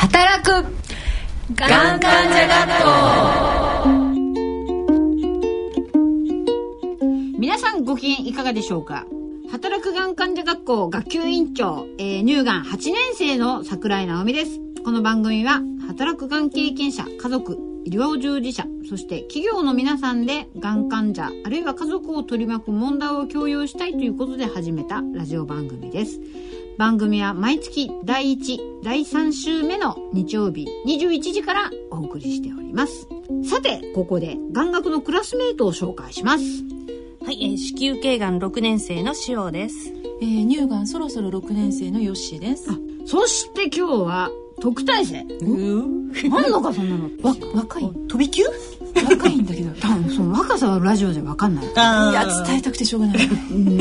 働くがん患者学校皆さんご機嫌いかがでしょうか？働くがん患者学校学級委員長、えー、乳がん8年生の桜井直美です。この番組は働くがん経験者、家族、医療従事者、そして企業の皆さんでがん患者、あるいは家族を取り巻く問題を共有したいということで始めたラジオ番組です。番組は毎月第1、第3週目の日曜日21時からお送りしております。さて、ここで眼学のクラスメートを紹介します。はい、えー、子宮頸がん6年生の塩です。えー、乳がんそろそろ6年生のヨッシーです。あ、そして今日は特待生？うん。あんのかそんなの。わ、若い？飛び級？若いんだけど。多分その若さはラジオじゃわかんない。いや、伝えたくてしょうがない。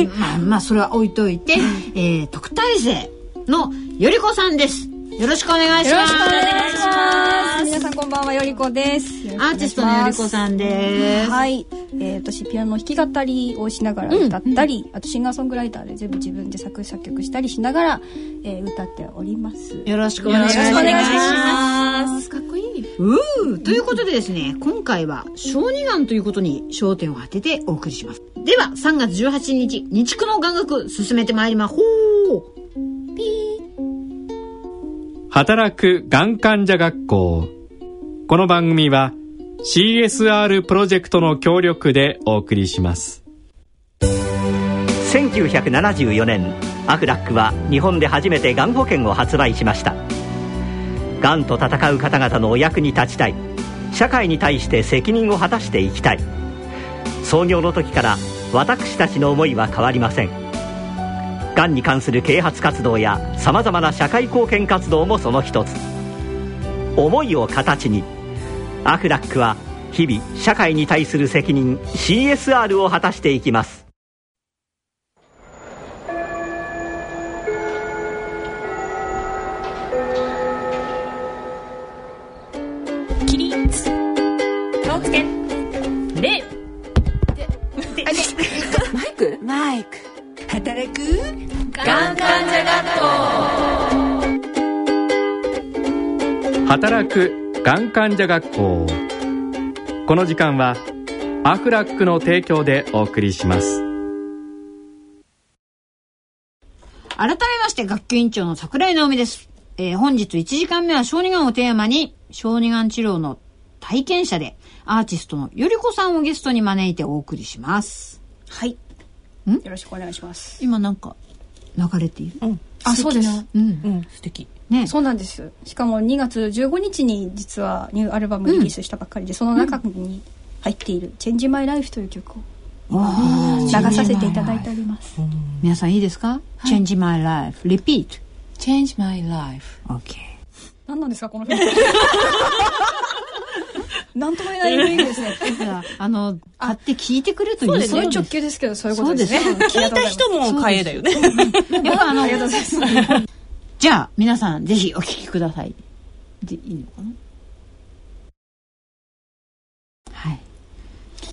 まあまあ、それは置いといて、えー、特待生のよりこさんです。よろしくお願いします。よろしくお願いします。皆さんこんばんは、よりこです。アーティストのよりこさんです。はい。えー、私、ピアノ弾き語りをしながら歌ったり、うん、あとシンガーソングライターで全部自分で作作曲したりしながら、えー、歌っております。よろしくお願いします。よろしくお願いします。かっこいい。うーということでですね、今回は小児がんということに焦点を当ててお送りします。では、3月18日、日区の眼学進めてまいりまほー。ピー。働くがん患者学校。この番組は CSR プロジェクトの協力でお送りします。1974年アフラックは日本で初めてがん保険を発売しました。がんと闘う方々のお役に立ちたい。社会に対して責任を果たしていきたい。創業の時から私たちの思いは変わりません。がんに関する啓発活動やさまざまな社会貢献活動もその一つ。思いを形にアフラックは日々社会に対する責任 CSR を果たしていきます。起立気をつけ。礼 マイク？マイク働くがん患者学校働くがん患者学校この時間はアフラックの提供でお送りします。改めまして学級委員長の桜井直美です、えー、本日1時間目は小児がんをテーマに小児がん治療の体験者でアーティストのよりこさんをゲストに招いてお送りします。はいよろしくお願いします。今なんか流れている、うん、あそうです。うん、うん、素敵。ね、そうなんです。しかも2月15日に実はニューアルバムリリースしたばっかりで、うん、その中に入っている「チェンジマイライフという曲を流させていただいております、皆さんいいですか、はい、?Change my life repeat Change my life. OK 何なんですかこの曲なんとも言えない雰囲気ですね。あの、買って聞いてくれというそういう直球ですけど、そういうことですね。聞いた人も買えだよね。やっぱあの。じゃあ、皆さん、ぜひお聞きください。で、いいのかな？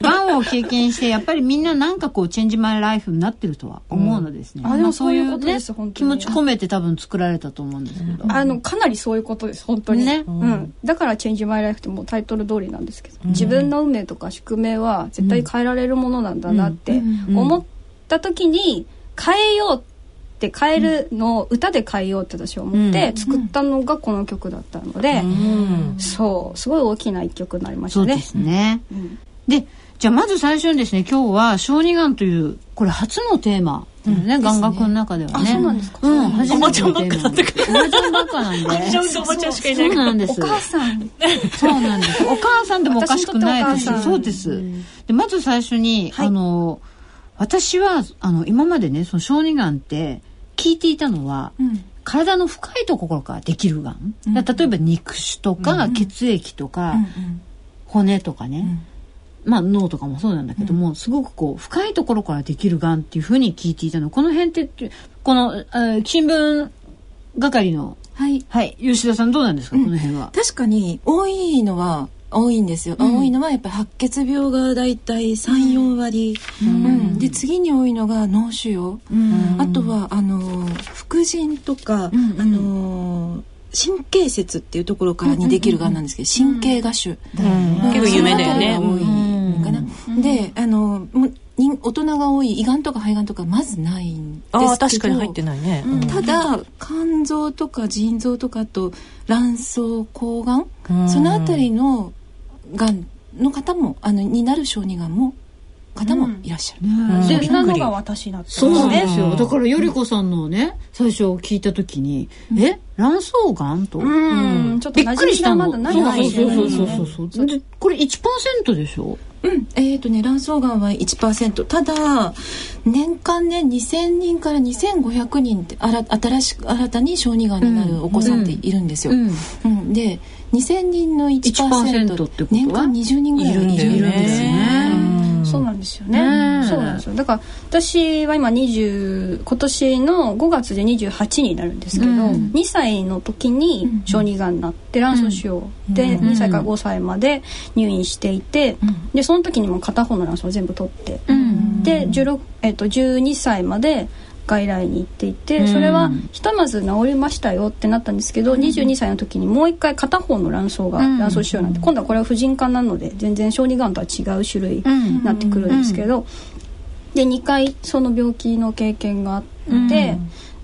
がんを経験してやっぱりみんななんかこうチェンジマイライフになってるとは思うのですね、うん、あでもそういうことです、ね、気持ち込めて多分作られたと思うんですけど、うん、あのかなりそういうことです本当に。ね、うん、うん、だからチェンジマイライフってもうタイトル通りなんですけど、自分の運命とか宿命は絶対変えられるものなんだなって思った時に変えようって変えるのを歌で変えようって私は思って作ったのがこの曲だったので、そうすごい大きな一曲になりましたね。そうですね、でじゃあまず最初にですね今日は小児がんというこれ初のテーマね、眼学の中ではね。そうなんですか。うん、初めてのテーマ。おばちゃんばっかだったから。おばちゃんばっかなんで。おばちゃんしかいない。そうなんです。お母さん。そうなんです。お母さんでもおかしくないですし、そうです。で、まず最初に、あの、私は、あの、今までね、その小児がんって聞いていたのは、体の深いところからできるがん。例えば肉腫とか血液とか、骨とかね。まあ、脳とかもそうなんだけども、うん、すごくこう深いところからできるがんっていうふうに聞いていたの。この辺ってこの新聞係のはい、はい、吉田さんどうなんですか、うん、この辺は。確かに多いのは多いんですよ、うん、多いのはやっぱり白血病がだいたい34割、うん、で次に多いのが脳腫瘍、あとはあの副腎とか、あの神経節っていうところからにできるがんなんですけど、神経芽腫、結構有名だよね。多い。のかな、であの大人が多い胃がんとか肺がんとかまずないんですけど。ああ確かに入ってないね、うん。ただ肝臓とか腎臓とかあと卵巣抗がんうん。そのあたりのがんの方もあのになる小児がんも方もいらっしゃる、うん。そんなのが私だったそうなんですよ。うん。だから、よりこさんのね、最初聞いたときに、え？卵巣がんと？うん。ちょっとびっくりしたの。馴染みがまだないそうそうそうねそうそう。で、これ1%でしょ？えーとね、卵巣がんは1%ただ年間ね2000人から2500人ってあら新しく新たに小児がんになるお子さんっているんですよ、うん。うん。で2000人の 1%, 1%ってことは？年間20人ぐらいはいるんですいるんですね。そうなんですよね。ね。え。そうなんですよ。だから私は今20今年の5月で28になるんですけど、うん。2歳の時に小児がんになって卵巣腫瘍で2歳から5歳まで入院していて、でその時にも片方の卵巣を全部取って、で16えっと12歳まで外来に行っていてそれはひとまず治りましたよってなったんですけど、22歳の時にもう一回片方の卵巣が卵巣腫瘍になって、今度はこれは婦人科なので全然小児がんとは違う種類になってくるんですけど、で2回その病気の経験があって、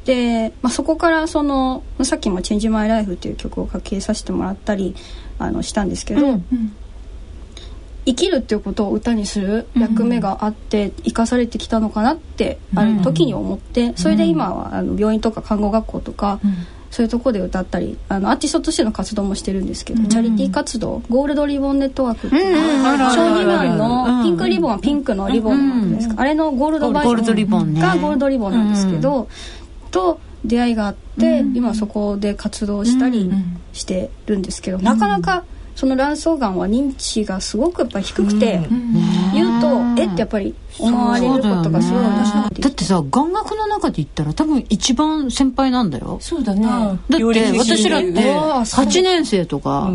で、まあ、そこからそのさっきも「チェンジ・マイ・ライフ」っていう曲を書きさせてもらったりあのしたんですけど、生きるっていうことを歌にする役目があって生かされてきたのかなってある時に思ってそれで今はあの病院とか看護学校とかそういうところで歌ったりあのアーティストとしての活動もしてるんですけどチャリティー活動ゴールドリボンネットワークっていう小児がんのピンクリボンはピンクのリボンなんですか？あれのゴールドバージョンがゴールドリボンなんですけどと出会いがあって今そこで活動したりしてるんですけどなかなかその卵巣がんは認知がすごくやっぱり低くて言うとえってやっぱり思われることがすごい私のだってさ、眼学の中で言ったら多分一番先輩なんだよ。そうだね、だって私らって8年生とか、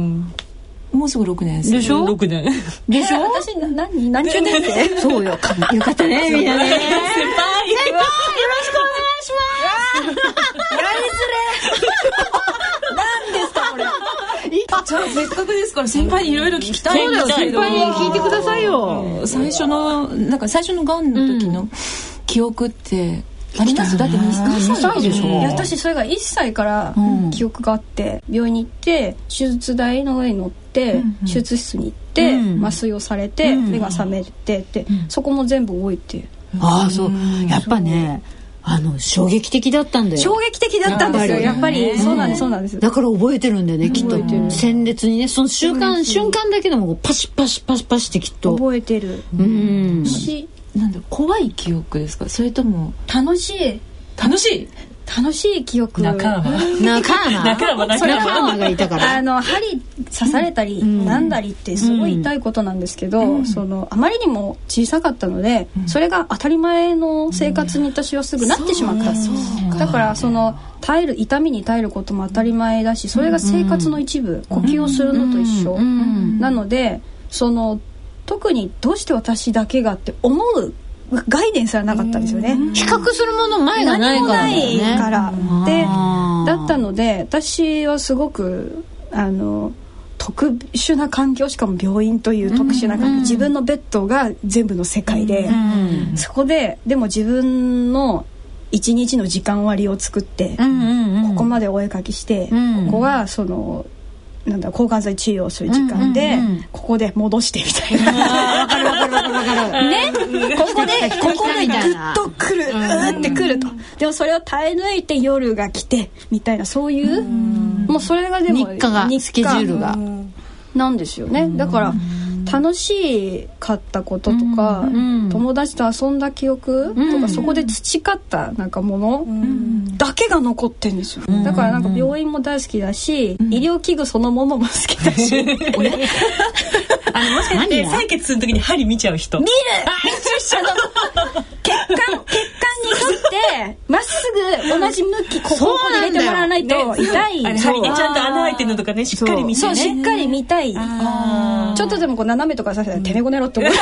もうすぐ6年生。でしょ？6年。でしょ？私な何何十年生？そうよ。よかったね、みんなね。先輩じゃあせっかくですから先輩にいろいろ聞きたいそうだよ、先輩に聞いてくださいよ。最初のなんか最初のがんの時の記憶ってあります、だって2歳でしょ。いや私それが1歳から記憶があって、病院に行って手術台の上に乗って、手術室に行って、うん。麻酔をされて、目が覚めてって、そこも全部覚えてああ、そう。やっぱね、あの、衝撃的だったんだよ。衝撃的だったんですよ。ややっぱりそうなんですそうなんです。だから覚えてるんだよね、きっと。鮮烈にね、その瞬間、瞬間だけでもパシパシパシパシってきっと。覚えてる。うん。しなんだ怖い記憶ですか？それとも楽しい？楽しい楽しい記憶。仲間。仲間？仲間仲間。がいたから。あの針刺されたり、なんだりってすごい痛いことなんですけど、そのあまりにも小さかったので、それが当たり前の生活に私はすぐなってしまった。んですだからその耐える痛みに耐えることも当たり前だしそれが生活の一部、呼吸をするのと一緒、なのでその特にどうして私だけがって思う概念すらなかったんですよね。比較するもの前がない何もからだよないね。から。でだったので私はすごくあの特殊な環境しかも病院という特殊な環境、自分のベッドが全部の世界で、そこででも自分の一日の時間割を作って、うんうんうん。ここまでお絵かきして、うん。ここはそのなんだ抗がん剤治療をする時間で、ここで戻してみたいな。わかるわかるわかるわかる。ね、ここでここでみたいグなッとくる、うーってくると。でもそれを耐え抜いて夜が来てみたいなそういうもうそれがでも日課が、スケジュールが。なんですよね。だから楽しかったこととか、ん。友達と遊んだ記憶とか、そこで培ったなんかものだけが残ってんですよ、だからなんか病院も大好きだし、医療器具そのものも好きだし。あのもしかして採血する時に針見ちゃう人。見る。血管血管に沿ってまっすぐ同じ向きここここに入れてもらわないと痛い。あれ針でちゃんと穴開いてるのとかねしっかり見てそうねしっかり見たい。ちょっとでもこう斜めとかさせたらてめごねろって思う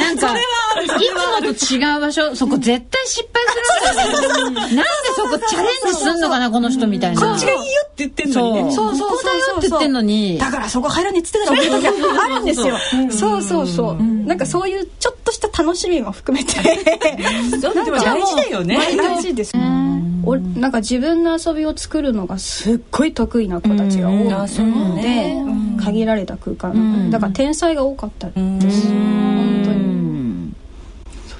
何なんか、いつもと違う場所、そこ絶対失敗するんだよね。なんでそこチャレンジすんのかな、この人みたいな。こっちがいいよって言ってんのにねそう、そう、ここだよって言ってんのに。だからそこ入らねえっつってた時あるんですよ。そうそうそう。なんかそういうちょっとした楽しみも含めて。そうで も大事だよね大事です。おなんか自分の遊びを作るのがすっごい得意な子たちが多いのでね。限られた空間。だから天才が多かったです。本当に。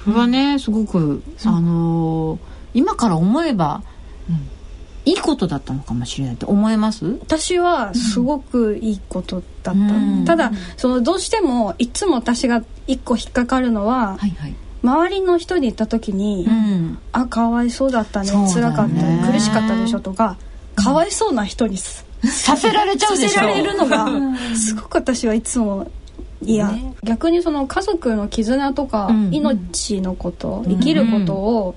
それはね、すごく、あのー今から思えば、いいことだったのかもしれないって思えます？私はすごくいいことだった、うん。ただそのどうしてもいつも私が一個引っかかるのは、いはい。周りの人に言った時に「ん。あかわいそうだったねそうだよね。辛かった苦しかったでしょ」とかかわいそうな人にすさせられちゃうでしょ。させられるのがすごく私はいつもいや、逆にその家族の絆とか、うん。命のこと、生きることを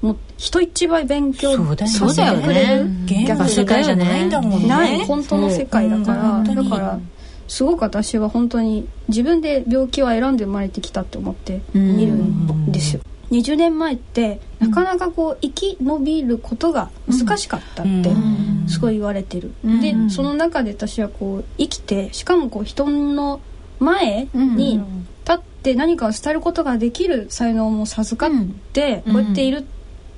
もう人一倍勉強そうだよね。させてくれるゲームの世界じゃないんだもんね。ない本当の世界だから。だからすごく私は本当に自分で病気は選んで生まれてきたって思っているんですよ。20年前ってなかなかこう生き延びることが難しかったってすごい言われてる。でその中で私はこう生きてしかもこう人の前に立って何かを伝えることができる才能も授かってこうやっているっ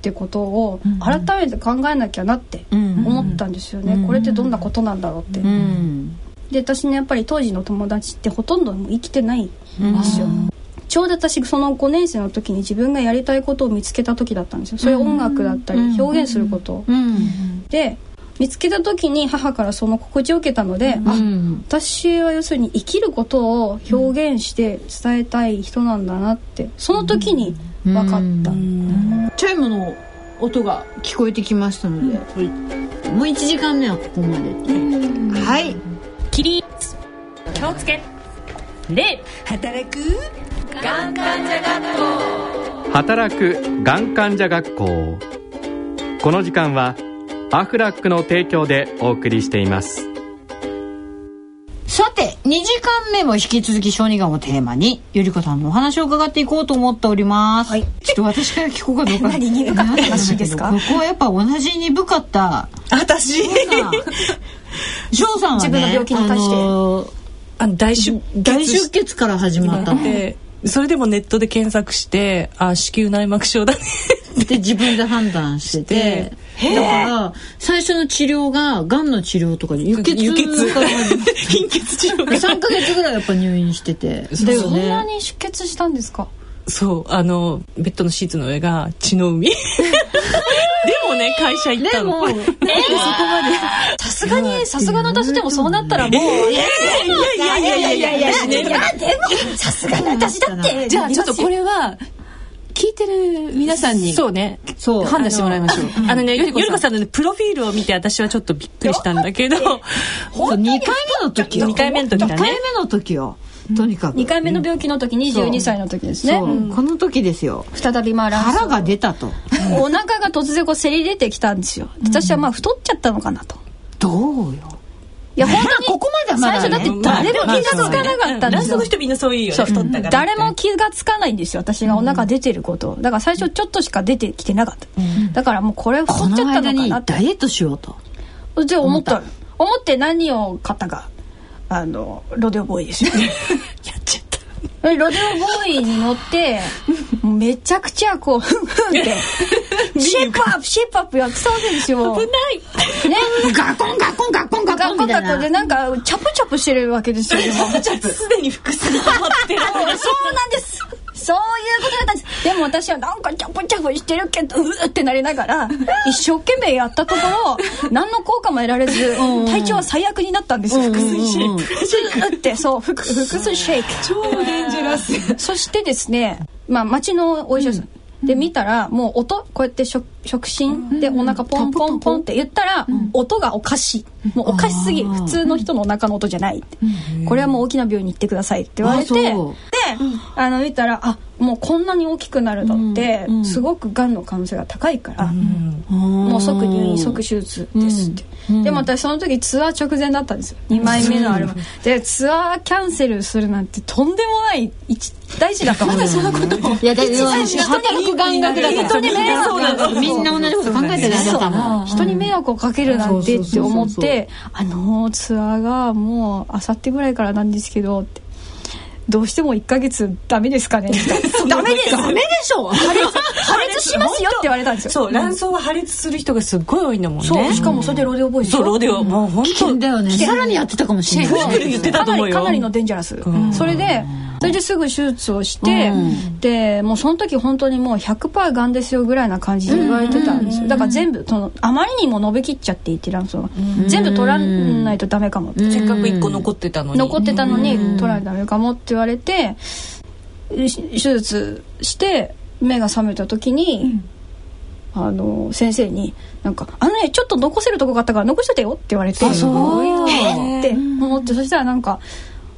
てことを改めて考えなきゃなって思ったんですよね。これってどんなことなんだろうって。うん。で私ねやっぱり当時の友達ってほとんどもう生きてないんですよ、ちょうど私その5年生の時に自分がやりたいことを見つけた時だったんですよ。それ音楽だったり表現すること、うん。で見つけた時に母からその心地を受けたので、あうん。私は要するに生きることを表現して伝えたい人なんだなってその時に分かった、チャイムの音が聞こえてきましたので、もう1時間目はここまで。はい。起立気をつけ。礼働く？働くがん患者学校この時間はアフラックの提供でお送りしています。さて、2時間目も引き続き小児がんをテーマに、ゆりこさんのお話を伺っていこうと思っております。はい。ちょっと私から聞こうかどうか。何？鈍かった話ですか？ここはやっぱ同じ鈍かった。私？翔さんはね、自分の病気に対して。あのあの大出大出血から始まった。の。でそれでもネットで検索してあ子宮内膜症だね。で、自分で判断してて。だから、最初の治療が、がんの治療とかで輸血輸血。から貧血治療が。3ヶ月ぐらいやっぱ入院してて。そんなね。に出血したんですか？そうあのベッドのシーツの上が血の海 でもね会社行ったのでも、さすがにさすがの私でもそうなったらもういやいやいやいやいやいやいやさすがの私だってじゃあちょっとこれは聞いてる皆さんにそうねそう。判断してもらいましょう。あのねゆりこさんのねプロフィールを見て私はちょっとびっくりしたんだけどそう2回目の時よ。二回目の時だね二回目の時よ。とにかく。2回目の病気の時22歳の時ですね。この時ですよ。再びまあ腹が出たと。お腹が突然こうせり出てきたんですよ。私はまあ太っちゃったのかなと。どうよ。いや本当にここまで最初だって誰も気がつかなかったんですよ。ラストの人みんなそういうよそう。ね太ったから誰も気がつかないんですよ。私がお腹出てること。だから最初ちょっとしか出てきてなかった。だからもうこれ太こっちゃったのかなって。ダイエットしようと。で思った。思って何を買ったかあのロデオボーイですよね。やっちゃった。ロデオボーイに乗って めちゃくちゃこうふんふんって シェイプアップシェイプアップやってたわけですよ。危ない。ね。ガコンガコンガコンガコンみたいな。学校でなんかチャプチャプしてるわけですよすでに腹筋溜まってるそうなんですそういうことだったんです。でも私はなんかチャプチャプしてるけどうーってなりながら 一生懸命やったところ何の効果も得られず体調は最悪になったんですよ腹水シェイク。腹水ってそう腹腹水シェイク。超デンジャラス。そしてですねまあ町のお医者さん。で見たらもう音こうやって触触診でお腹ポンポンポンって言ったら音がおかしい。もうおかしすぎ。る普通の人のお腹の音じゃないって。これはもう大きな病院に行ってくださいって言われてであの見たらあもうこんなに大きくなるのって、すごくがんの可能性が高いから、もう即入院即手術ですって、でも私その時ツアー直前だったんですよ。2枚目のアルバム。でツアーキャンセルするなんてとんでもない一大事だと思ってそんなこといや、だって、働く眼学だから。人に迷惑みんな同じこと考えてるあなたも。人に迷惑をかけるなんてって思ってあのツアーがもうあさってぐらいからなんですけどってどうしても1ヶ月ダメですかね。ダメです。ダメでしょ。破裂 破裂しますよって言われたんですよ。そう。卵巣は破裂する人がすっごい多いんだもんね。そう。しかもそれでロデオボーイそうロデオ。もう本当だよね。さらにやってたかもしれない。プルプル言ってたと思うよ。かなりかなりのデンジャラス、それでそれですぐ手術をして、でもうその時本当にもう100%がんですよぐらいな感じで言われてたんですよ。だから全部そのあまりにも伸びきっちゃっていて卵巣が全部取らないとダメかもって。せっかく1個残ってたのに。残ってたのに取らないとダメかもって言われてし手術して目が覚めた時に、あの先生になんか「あのねちょっと残せるとこがあったから残しといてよ」って言われて「そう。えっ?」って思ってそしたらなんか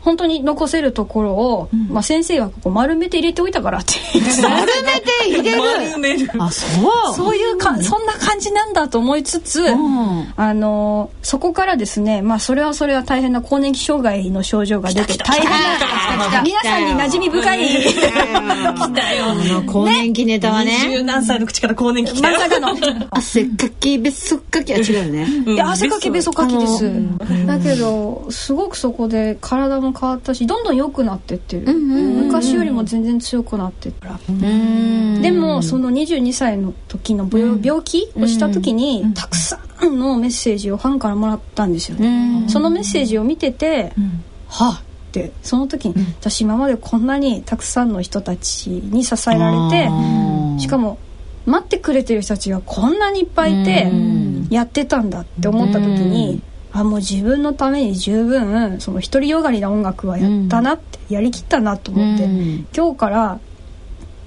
本当に残せるところを、まあ、先生はここ丸めて入れておいたからって丸めて入れる。丸める。あ、そう。そういうかそんな感じなんだと思いつつ、ん。あのそこからですねまあそれはそれは大変な更年期障害の症状が出て大変な皆さんに馴染み深い。あの、更年期ネタは十ね。何歳の口から更年期来た。よまさかの。汗かき、べそかきは違うよね。いや汗かきべそかきです、だけどすごくそこで体も変わったしどんどん良くなってってる、昔よりも全然強くなってったら、でもその22歳の時の病,、病気をした時に、たくさんのメッセージをファンからもらったんですよね、そのメッセージを見てて、はあってその時に、私今までこんなにたくさんの人たちに支えられてしかも待ってくれてる人たちがこんなにいっぱいいてやってたんだって思った時に、あもう自分のために十分その独りよがりな音楽はやったなって、やりきったなと思って、今日から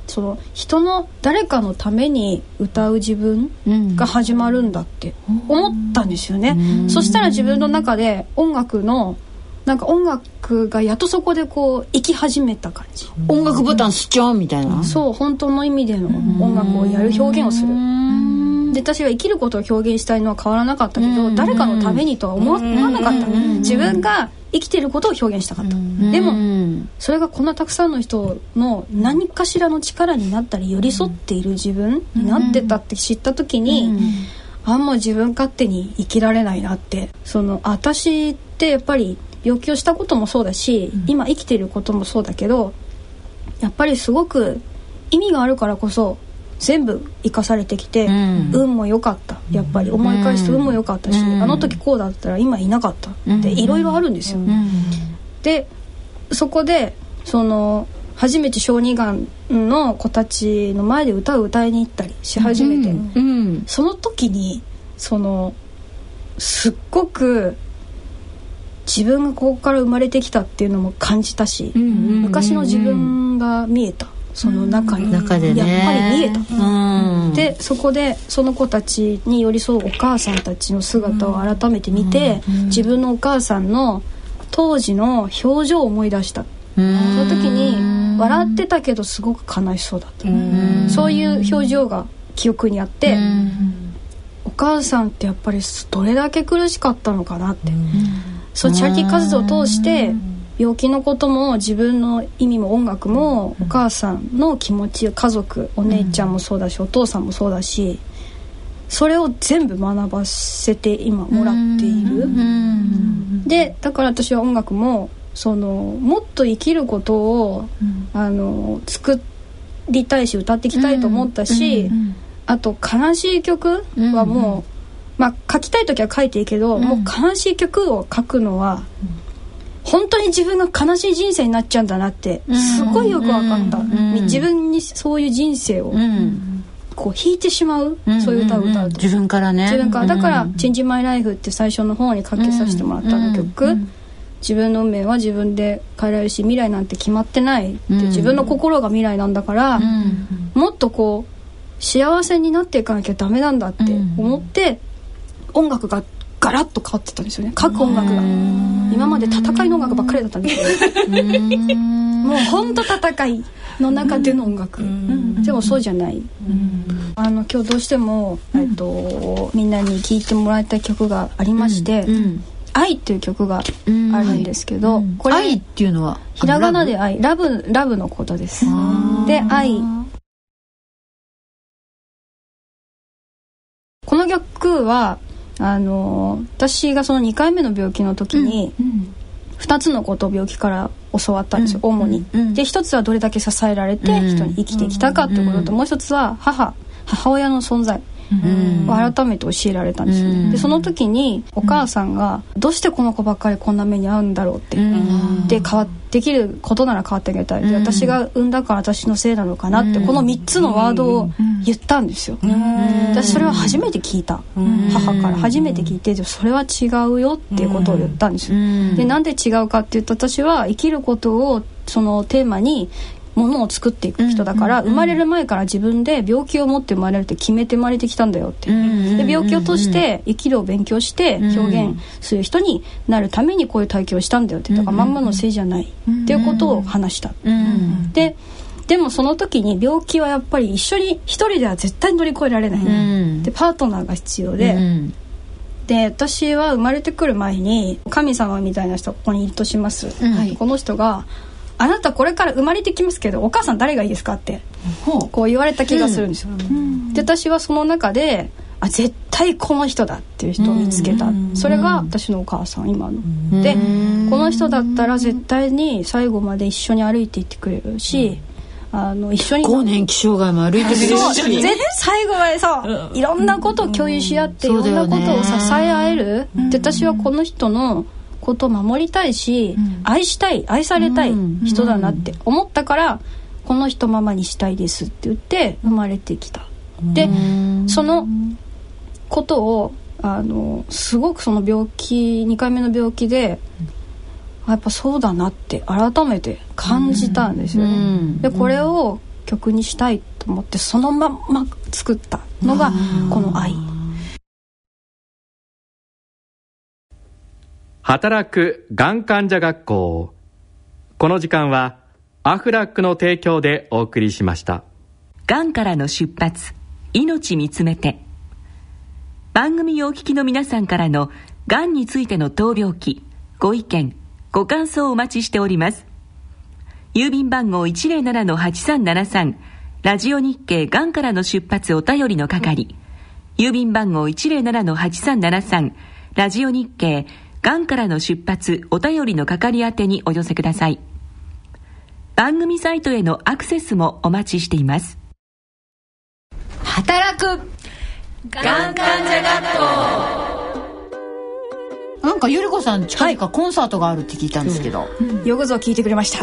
その人の誰かのために歌う自分が始まるんだって思ったんですよね、そしたら自分の中で音楽のなんか音楽がやっとそこでこう生き始めた感じ、音楽ボタンスチョンみたいな。そう本当の意味での音楽をやる表現をするで私は生きることを表現したいのは変わらなかったけど誰かのためにとは思わなかった自分が生きてることを表現したかった。でもそれがこんなたくさんの人の何かしらの力になったり寄り添っている自分になってたって知った時にあんま自分勝手に生きられないなって。その私ってやっぱり病気をしたこともそうだし今生きてることもそうだけどやっぱりすごく意味があるからこそ全部生かされてきて、ん。運も良かった。やっぱり思い返すと運も良かったし、あの時こうだったら今いなかったっていろいろあるんですよ。でそこでその初めて小児がんの子たちの前で歌を歌いに行ったりし始めて、うん。その時にそのすっごく自分がここから生まれてきたっていうのも感じたし、昔の自分が見えたその中に、中でね。やっぱり見えた。うん。でそこでその子たちに寄り添うお母さんたちの姿を改めて見て、自分のお母さんの当時の表情を思い出した。その時に笑ってたけどすごく悲しそうだった。そういう表情が記憶にあってお母さん。ってやっぱりどれだけ苦しかったのかなってそのチャリティー活動を通して病気のことも自分の意味も音楽もお母さんの気持ち家族お姉ちゃんもそうだしお父さんもそうだしそれを全部学ばせて今もらっている。でだから私は音楽もそのもっと生きることを、あの作りたいし歌っていきたいと思ったし、あと悲しい曲はもう、まあ書きたい時は書いていいけど、もう悲しい曲を書くのは、本当に自分が悲しい人生になっちゃうんだなってすごいよく分かった、自分にそういう人生をこう弾いてしまう、そういう歌を歌うと、自分からね。自分から。だから「Change My Life」って最初の方にかけさせてもらったの曲、自分の運命は自分で変えられるし未来なんて決まってないって、自分の心が未来なんだから、もっとこう幸せになっていかなきゃダメなんだって思って、音楽がガラッと変わってたんですよね。書く音楽が。今まで戦いの音楽ばっかりだったんですけどもう本当戦いの中での音楽、でもそうじゃない、あの今日どうしても、えっと、みんなに聴いてもらいたい曲がありまして「愛」っていう曲があるんですけど、これ愛っていうのは？ひらがなで愛。ラブラブのことです。で愛。この曲はあの私がその2回目の病気の時に、2つのことを病気から教わったんですよ、主に。で一つはどれだけ支えられて人に生きてきたかってことと、もう一つは母。母親の存在。を改めて教えられたんですよ。ね、でその時にお母さんが「どうしてこの子ばっかりこんな目に遭うんだろう」って、で変わできることなら変わってあげたい。で私が産んだから私のせいなのかなってこの3つのワードを言ったんですよ、私それは初めて聞いた。母から。初めて聞いてそれは違うよっていうことを言ったんですよ。でなんで違うかっていうと私は生きることをそのテーマにものを作っていく人だから、生まれる前から自分で病気を持って生まれるって決めて生まれてきたんだよって、で病気を通して生きるを勉強して表現する人になるためにこういう体験をしたんだよってだからまんまのせいじゃない。っていうことを話した、ででもその時に病気はやっぱり一緒に一人では絶対乗り越えられない、でパートナーが必要で、で私は生まれてくる前に神様みたいな人がここにいるとします、この人が「あなたこれから生まれてきますけどお母さん誰がいいですか?」ってこう言われた気がするんですよ、で私はその中であ絶対この人だっていう人を見つけた、それが私のお母さん今の、でこの人だったら絶対に最後まで一緒に歩いていってくれるし、あの一緒に更年期障害も歩いてくれる。し絶対最後までそういろんなことを共有し合っていろんなことを支え合える。で私はこの人のことを守りたいし愛したい愛されたい人だなって思ったからこの人ママにしたいですって言って生まれてきた。でそのことをあのすごくその病気2回目の病気であやっぱそうだなって改めて感じたんですよね。でこれを曲にしたいと思ってそのまんま作ったのがこの「愛」。働くがん患者学校。この時間はアフラックの提供でお送りしました。がんからの出発命見つめて。番組をお聞きの皆さんからのがんについての闘病記ご意見ご感想をお待ちしております。郵便番号107-8373ラジオ日経がんからの出発お便りの係。郵便番号107-8373ラジオ日経がんからの出発お便りの係宛てにお寄せください。番組サイトへのアクセスもお待ちしています。働く。がん患者学校なんかゆり子さん近々コンサートがあるって聞いたんですけど、よくぞ聞いてくれました。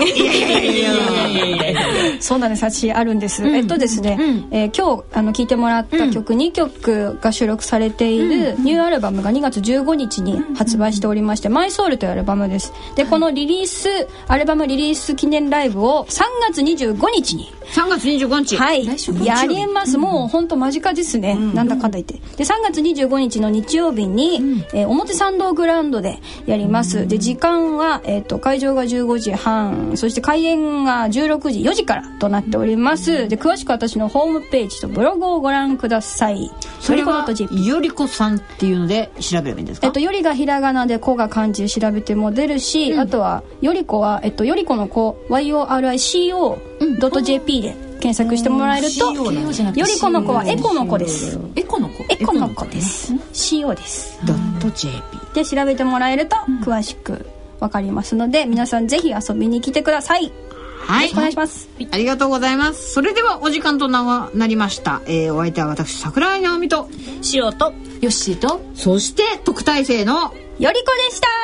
そうなんです。私あるんです。えっとですね、えー今日あの聞いてもらった曲2曲が収録されているニューアルバムが2月15日に発売しておりまして、マイソウルというアルバムです。で、このリリース、アルバムリリース記念ライブを3月25日に3月25日はい、やります。もう本当間近ですね。なんだかんだ言って。で、3月25日の日曜日に、えー表参道グラウンドでやります。で、時間は、えっ、と、会場が15時半、そして開演が16時、4時からとなっております。で、詳しく私のホームページとブログをご覧ください。それはよりこさんっていうので調べればいいんですか？えっと、よりがひらがなで、こが漢字で調べても出るし、あとは、よりこは、えっと、よりこの子、YORICO.jp で検索してもらえると、よりこの子はエコの子です。エコの子？エコの子です。CO です。ドット JP で、調べてもらえると、詳しくわかりますので、皆さんぜひ遊びに来てください。よはい。ろしくお願いします。ありがとうございます。それではお時間とななりました、えー、お相手は私桜井直美と塩とよっしーとそして特待生のよりこでした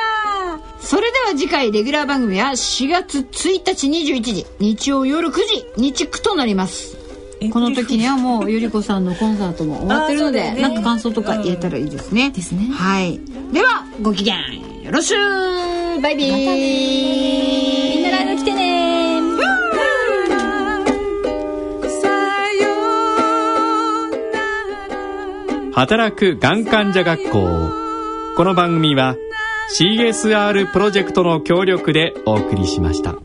それでは次回レギュラー番組は4月1日21時日曜夜9時日区となります。この時にはもうゆり子さんのコンサートも終わってるので、ね。なんか感想とか言えたらいいですね、ですね。はい。ではごきげんよろしゅう。バイビー。みんなライブ来てね働くがん患者学校。この番組は CSR プロジェクトの協力でお送りしました。